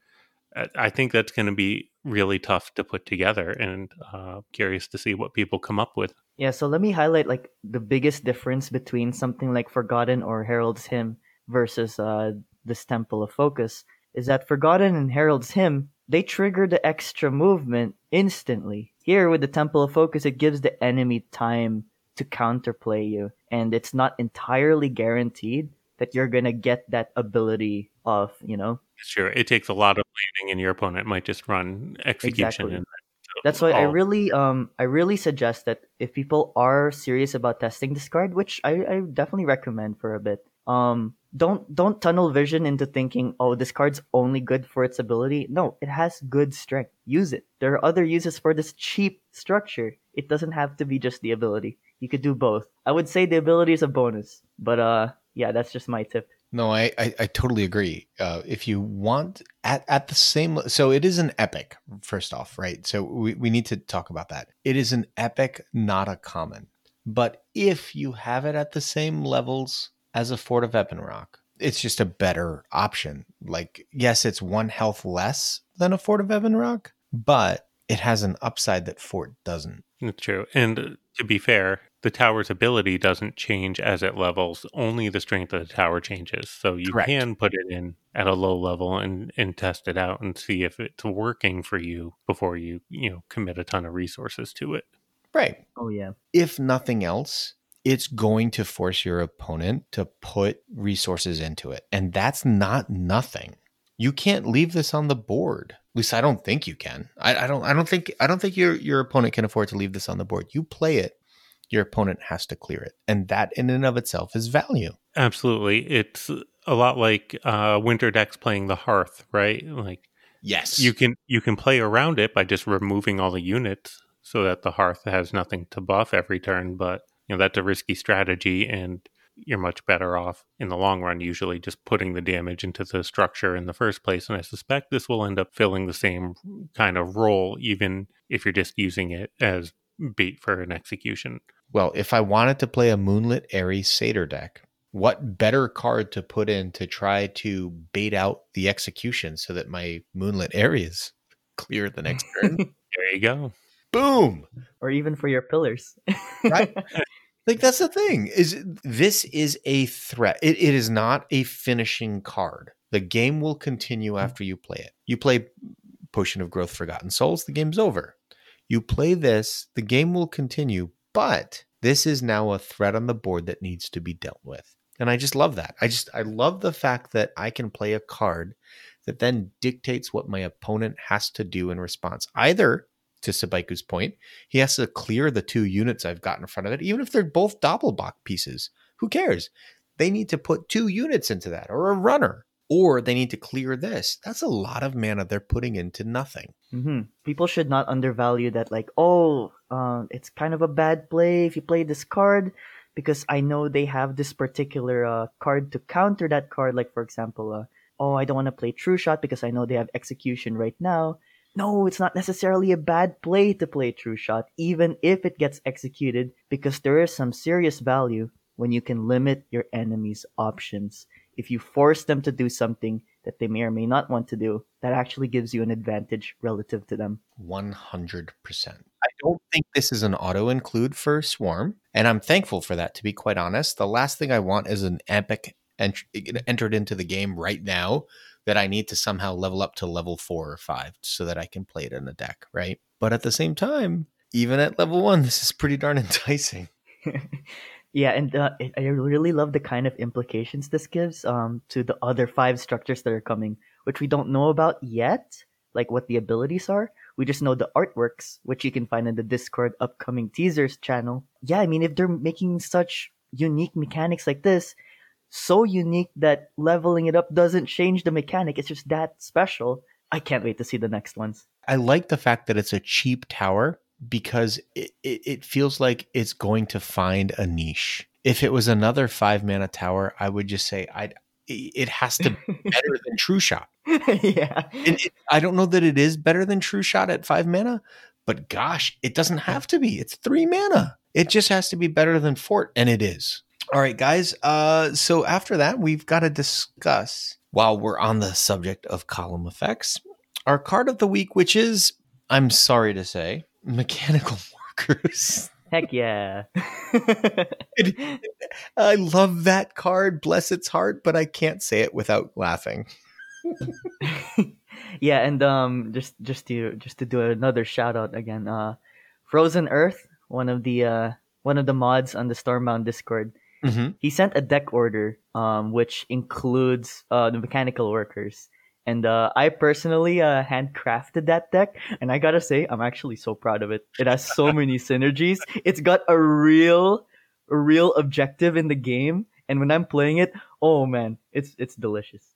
I- think that's going to be really tough to put together, and uh, curious to see what people come up with. Yeah, so let me highlight like the biggest difference between something like Forgotten or Herald's Hymn versus uh, this Temple of Focus is that Forgotten and Herald's Hymn they trigger the extra movement instantly. Here with the Temple of Focus, it gives the enemy time to counterplay you, and it's not entirely guaranteed that you're gonna get that ability of you know. Sure, it takes a lot of planning, and your opponent might just run execution. Exactly. And That's why I really um I really suggest that if people are serious about testing this card, which I, I definitely recommend for a bit, um don't don't tunnel vision into thinking, oh, this card's only good for its ability. No, it has good strength. Use it. There are other uses for this cheap structure. It doesn't have to be just the ability. You could do both. I would say the ability is a bonus, but uh yeah, that's just my tip. No, I, I, I totally agree. Uh, if you want at, at the same, so it is an epic, first off, right? So we, we need to talk about that. It is an epic, not a common. But if you have it at the same levels as a Fort of Ebonrock, it's just a better option. Like, yes, it's one health less than a Fort of Ebonrock, but it has an upside that Fort doesn't. That's true. And uh, to be fair, the tower's ability doesn't change as it levels. Only the strength of the tower changes. So you Correct. can put it in at a low level and, and test it out and see if it's working for you before you, you know, commit a ton of resources to it. Right. Oh yeah. if nothing else, it's going to force your opponent to put resources into it. And that's not nothing. You can't leave this on the board. At least I don't think you can. I, I don't I don't think I don't think your your opponent can afford to leave this on the board. You play it, your opponent has to clear it. And that in and of itself is value. Absolutely. It's a lot like uh, winter decks playing the hearth, right? Like Yes. you can you can play around it by just removing all the units so that the hearth has nothing to buff every turn, but you know that's a risky strategy and you're much better off in the long run usually just putting the damage into the structure in the first place and I suspect this will end up filling the same kind of role even if you're just using it as bait for an execution. Well, if I wanted to play a Moonlit Aeries Satyr deck, what better card to put in to try to bait out the execution so that my Moonlit Aeries clear the next turn? There you go. Boom. Or even for your pillars. Right. Like that's the thing is this is a threat. It, it is not a finishing card. The game will continue mm. after you play it. You play Potion of Growth Forgotten Souls, the game's over. You play this, the game will continue, but this is now a threat on the board that needs to be dealt with. And I just love that. I just I love the fact that I can play a card that then dictates what my opponent has to do in response. Either to Sabaiku's point, he has to clear the two units I've got in front of it, even if they're both Doppelbock pieces. Who cares? They need to put two units into that or a runner, or they need to clear this. That's a lot of mana they're putting into nothing. hmm People should not undervalue that. Like, oh, uh, it's kind of a bad play if you play this card because I know they have this particular uh, card to counter that card. Like, for example, uh, oh, I don't want to play True Shot because I know they have Execution right now. No, it's not necessarily a bad play to play True Shot, even if it gets executed, because there is some serious value when you can limit your enemy's options. If you force them to do something that they may or may not want to do, that actually gives you an advantage relative to them. 100%. I don't think this is an auto include for Swarm, and I'm thankful for that, to be quite honest. The last thing I want is an epic ent- entered into the game right now that I need to somehow level up to level four or five so that I can play it in a deck, right? But at the same time, even at level one, this is pretty darn enticing. yeah, and uh, I really love the kind of implications this gives um, to the other five structures that are coming, which we don't know about yet, like what the abilities are. We just know the artworks, which you can find in the Discord upcoming teasers channel. Yeah, I mean, if they're making such unique mechanics like this, so unique that leveling it up doesn't change the mechanic. It's just that special. I can't wait to see the next ones. I like the fact that it's a cheap tower because it, it, it, feels like it's going to find a niche. If it was another five mana tower, I would just say I'd it has to be better than True Shot. yeah. It, I don't know that it is better than True Shot at five mana, but gosh, it doesn't have to be. It's three mana. It just has to be better than Fort, and it is. All right, guys. Uh, so after that, we've got to discuss while we're on the subject of column effects, our card of the week, which is, I'm sorry to say, mechanical workers. Heck yeah. I love that card, bless its heart, but I can't say it without laughing. yeah, and um just just to just to do another shout out again, uh Frozen Earth, one of the uh one of the mods on the Stormbound Discord Mm-hmm. He sent a deck order, um, which includes uh, the mechanical workers. And uh, I personally uh, handcrafted that deck, and I gotta say, I'm actually so proud of it. It has so many synergies. It's got a real, a real objective in the game, and when I'm playing it, oh man, it's it's delicious.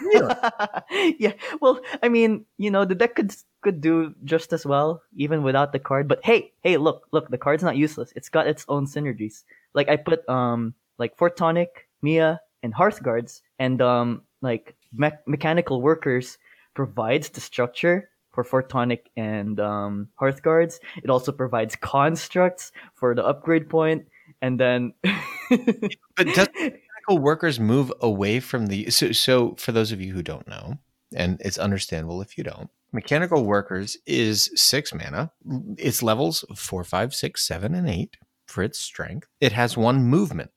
yeah. Well, I mean, you know, the deck could could do just as well even without the card. But hey, hey, look, look, the card's not useless. It's got its own synergies. Like I put um like Fort Tonic, Mia, and Hearth Guards, and um like me- mechanical workers provides the structure for Fort Tonic and um, Hearth Guards. It also provides constructs for the upgrade point, and then. but does mechanical workers move away from the so? So for those of you who don't know, and it's understandable if you don't, mechanical workers is six mana. Its levels four, five, six, seven, and eight for its strength. It has one movement,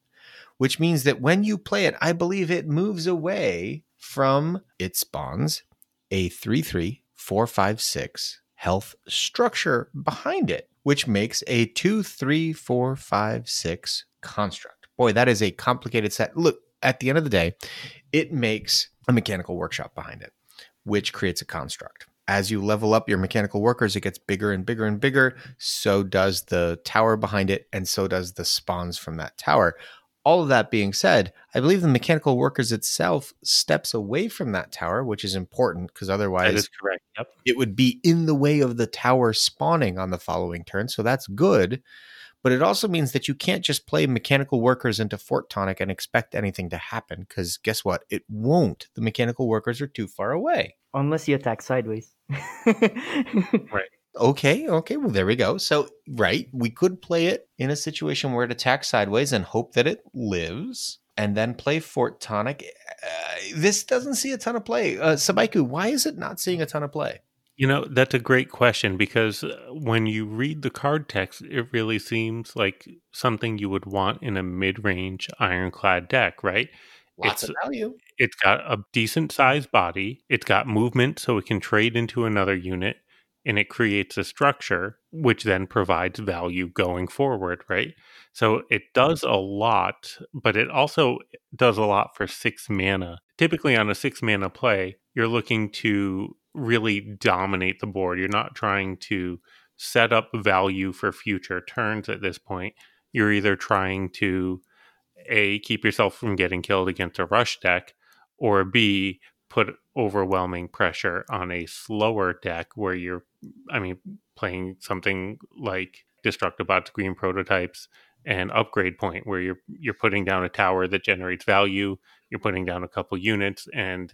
which means that when you play it, I believe it moves away from its spawns a 3 3 4 5 6 health structure behind it, which makes a 2 3 4 5 6 construct. Boy, that is a complicated set. Look, at the end of the day, it makes a mechanical workshop behind it, which creates a construct as you level up your mechanical workers, it gets bigger and bigger and bigger. So does the tower behind it, and so does the spawns from that tower. All of that being said, I believe the mechanical workers itself steps away from that tower, which is important because otherwise, that is correct. Yep. it would be in the way of the tower spawning on the following turn. So that's good. But it also means that you can't just play mechanical workers into Fort Tonic and expect anything to happen because guess what? It won't. The mechanical workers are too far away. Unless you attack sideways. right. Okay, okay. Well, there we go. So, right, we could play it in a situation where it attacks sideways and hope that it lives, and then play Fort Tonic. Uh, this doesn't see a ton of play. Uh, Sabaiku, why is it not seeing a ton of play? You know, that's a great question because uh, when you read the card text, it really seems like something you would want in a mid range ironclad deck, right? Lots it's, of value. It's got a decent sized body, it's got movement so it can trade into another unit, and it creates a structure which then provides value going forward, right? So it does a lot, but it also does a lot for six mana. Typically, on a six mana play, you're looking to really dominate the board. You're not trying to set up value for future turns at this point. You're either trying to a keep yourself from getting killed against a rush deck, or b put overwhelming pressure on a slower deck where you're, I mean, playing something like Destructobots, Green Prototypes, and Upgrade Point, where you're you're putting down a tower that generates value. You're putting down a couple units, and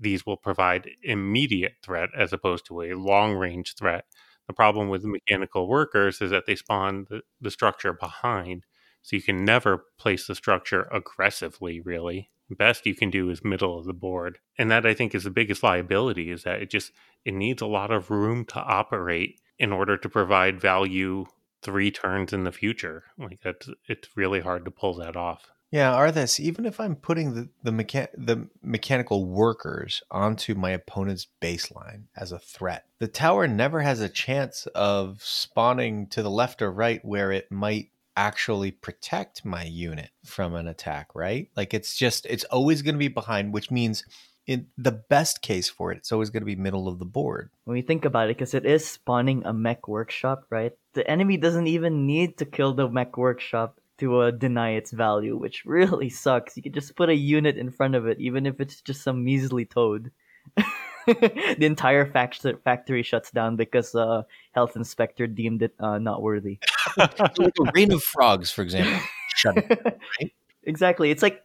these will provide immediate threat as opposed to a long range threat. The problem with mechanical workers is that they spawn the, the structure behind, so you can never place the structure aggressively, really. Best you can do is middle of the board. And that I think is the biggest liability is that it just it needs a lot of room to operate in order to provide value three turns in the future. Like that's it's really hard to pull that off. Yeah, Arthas, even if I'm putting the the, mecha- the mechanical workers onto my opponent's baseline as a threat, the tower never has a chance of spawning to the left or right where it might actually protect my unit from an attack, right? Like it's just it's always going to be behind, which means in the best case for it, it's always going to be middle of the board. When you think about it, because it is spawning a mech workshop, right? The enemy doesn't even need to kill the mech workshop to uh, deny its value, which really sucks. You can just put a unit in front of it, even if it's just some measly toad. the entire fact- factory shuts down because uh, health inspector deemed it uh, not worthy. like a rain of frogs, for example. Shut. Right? Exactly. It's like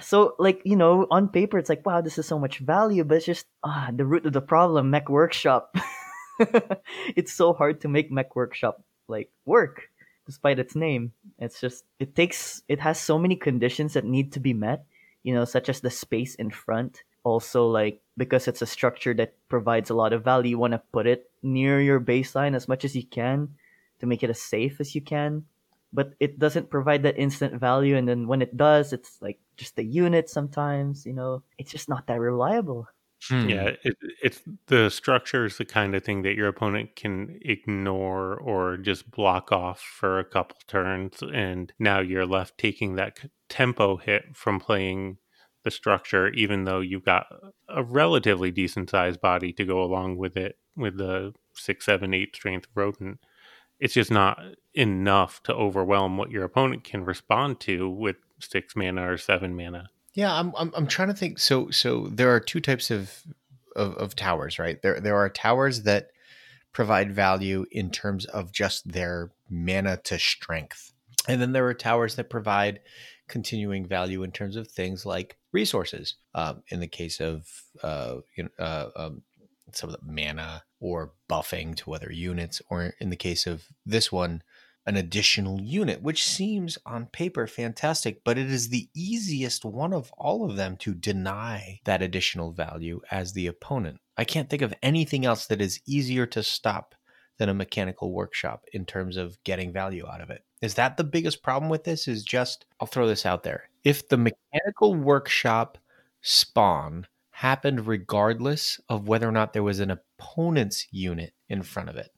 so like you know on paper it's like wow this is so much value but it's just ah the root of the problem mech workshop it's so hard to make mech workshop like work despite its name. It's just it takes it has so many conditions that need to be met you know such as the space in front. Also like because it's a structure that provides a lot of value you want to put it near your baseline as much as you can to make it as safe as you can. But it doesn't provide that instant value and then when it does it's like just a unit sometimes you know? It's just not that reliable Hmm. Yeah, it, it's the structure is the kind of thing that your opponent can ignore or just block off for a couple turns, and now you're left taking that tempo hit from playing the structure, even though you've got a relatively decent sized body to go along with it with the six, seven, eight strength rodent. It's just not enough to overwhelm what your opponent can respond to with six mana or seven mana. Yeah, I'm, I'm I'm trying to think. So so there are two types of, of of towers, right? There there are towers that provide value in terms of just their mana to strength, and then there are towers that provide continuing value in terms of things like resources. Um, in the case of uh, you know, uh, um, some of the mana or buffing to other units, or in the case of this one, an additional unit, which seems on paper fantastic, but it is the easiest one of all of them to deny that additional value as the opponent. I can't think of anything else that is easier to stop than a mechanical workshop in terms of getting value out of it. Is that the biggest problem with this? Is just, I'll throw this out there. If the mechanical workshop spawn happened regardless of whether or not there was an opponent's unit in front of it,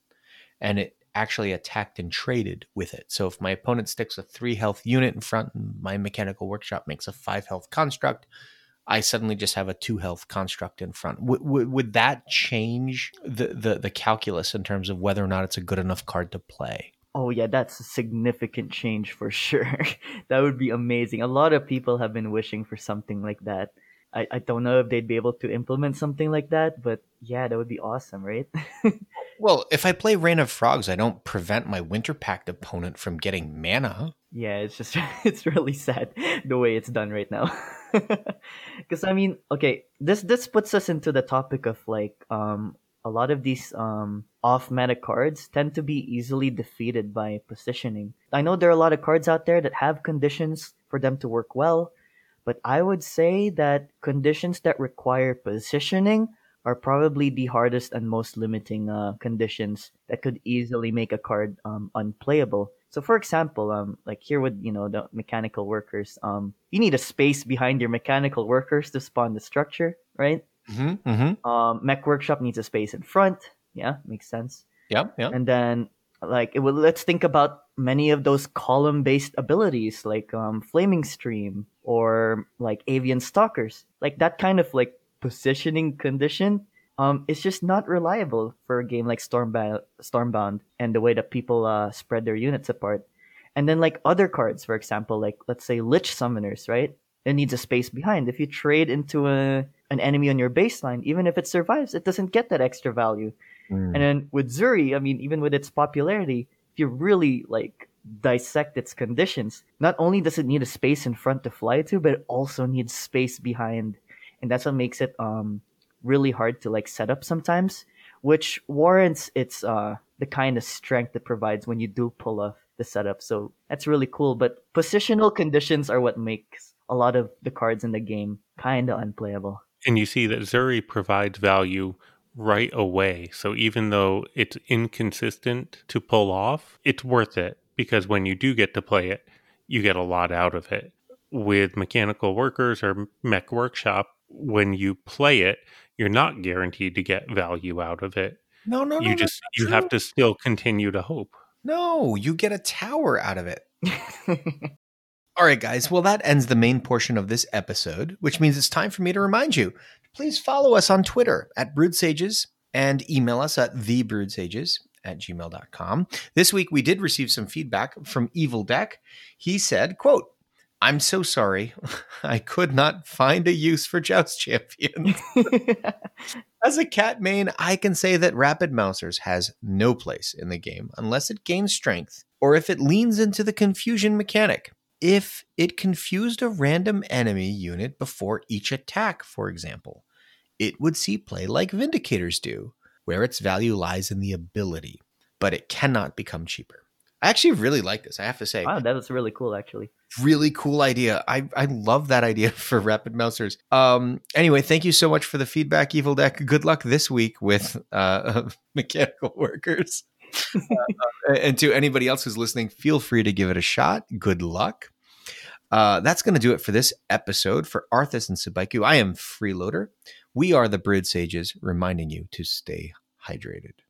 and it actually attacked and traded with it. So if my opponent sticks a three health unit in front and my mechanical workshop makes a five health construct, I suddenly just have a two health construct in front. W- w- would that change the, the the calculus in terms of whether or not it's a good enough card to play? Oh yeah, that's a significant change for sure. that would be amazing. A lot of people have been wishing for something like that. I, I don't know if they'd be able to implement something like that, but yeah, that would be awesome, right? Well, if I play Rain of Frogs, I don't prevent my Winter Pact opponent from getting mana. yeah, it's just it's really sad the way it's done right now. Because I mean, okay, this this puts us into the topic of like um a lot of these um off meta cards tend to be easily defeated by positioning. I know there are a lot of cards out there that have conditions for them to work well, but I would say that conditions that require positioning are probably the hardest and most limiting uh, conditions that could easily make a card um, unplayable. So, for example, um, like here with you know the mechanical workers, um, you need a space behind your mechanical workers to spawn the structure, right? Mm-hmm. Mm-hmm. Um, Mech Workshop needs a space in front. Yeah, makes sense. Yep. Yep. And then, like, it will, let's think about many of those column-based abilities, like um, Flaming Stream or like Avian Stalkers. Like that kind of like positioning condition, um, it's just not reliable for a game like Stormbound, Stormbound, and the way that people uh, spread their units apart. And then like other cards, for example, like let's say Lich Summoners, right? It needs a space behind. If you trade into a an enemy on your baseline, even if it survives, it doesn't get that extra value. Mm. And then with Xuri, I mean, even with its popularity, if you really like dissect its conditions, not only does it need a space in front to fly to, but it also needs space behind. And that's what makes it um really hard to like set up sometimes, which warrants its uh the kind of strength it provides when you do pull off the setup. So that's really cool. But positional conditions are what makes a lot of the cards in the game kind of unplayable. And you see that Xuri provides value right away. So even though it's inconsistent to pull off, it's worth it because when you do get to play it, you get a lot out of it. with Mechanical Workers or Mech Workshop, when you play it, you're not guaranteed to get value out of it. No, no, no. you just you have to still continue to hope. No, you get a tower out of it. All right, guys. Well, that ends the main portion of this episode, which means it's time for me to remind you. Please follow us on Twitter at Brewedsages and email us at thebrewedsages at gmail.com. This week we did receive some feedback from Evil Deck. He said, quote, I'm so sorry. I could not find a use for Joust Champion. As a cat main, I can say that Rapid Mousers has no place in the game unless it gains strength or if it leans into the confusion mechanic. If it confused a random enemy unit before each attack, for example, it would see play like Vindicators do, where its value lies in the ability, but it cannot become cheaper. I actually really like this, I have to say wow, that was really cool, actually. really cool idea. I, I love that idea for Rapid Mousers. Um, anyway, thank you so much for the feedback, Evil Deck. Good luck this week with uh, mechanical workers. Uh, and to anybody else who's listening, feel free to give it a shot. Good luck. Uh, that's going to do it for this episode. For Arthas and Sabaiku, I am Freeloader. We are the Brewed Sages, reminding you to stay hydrated.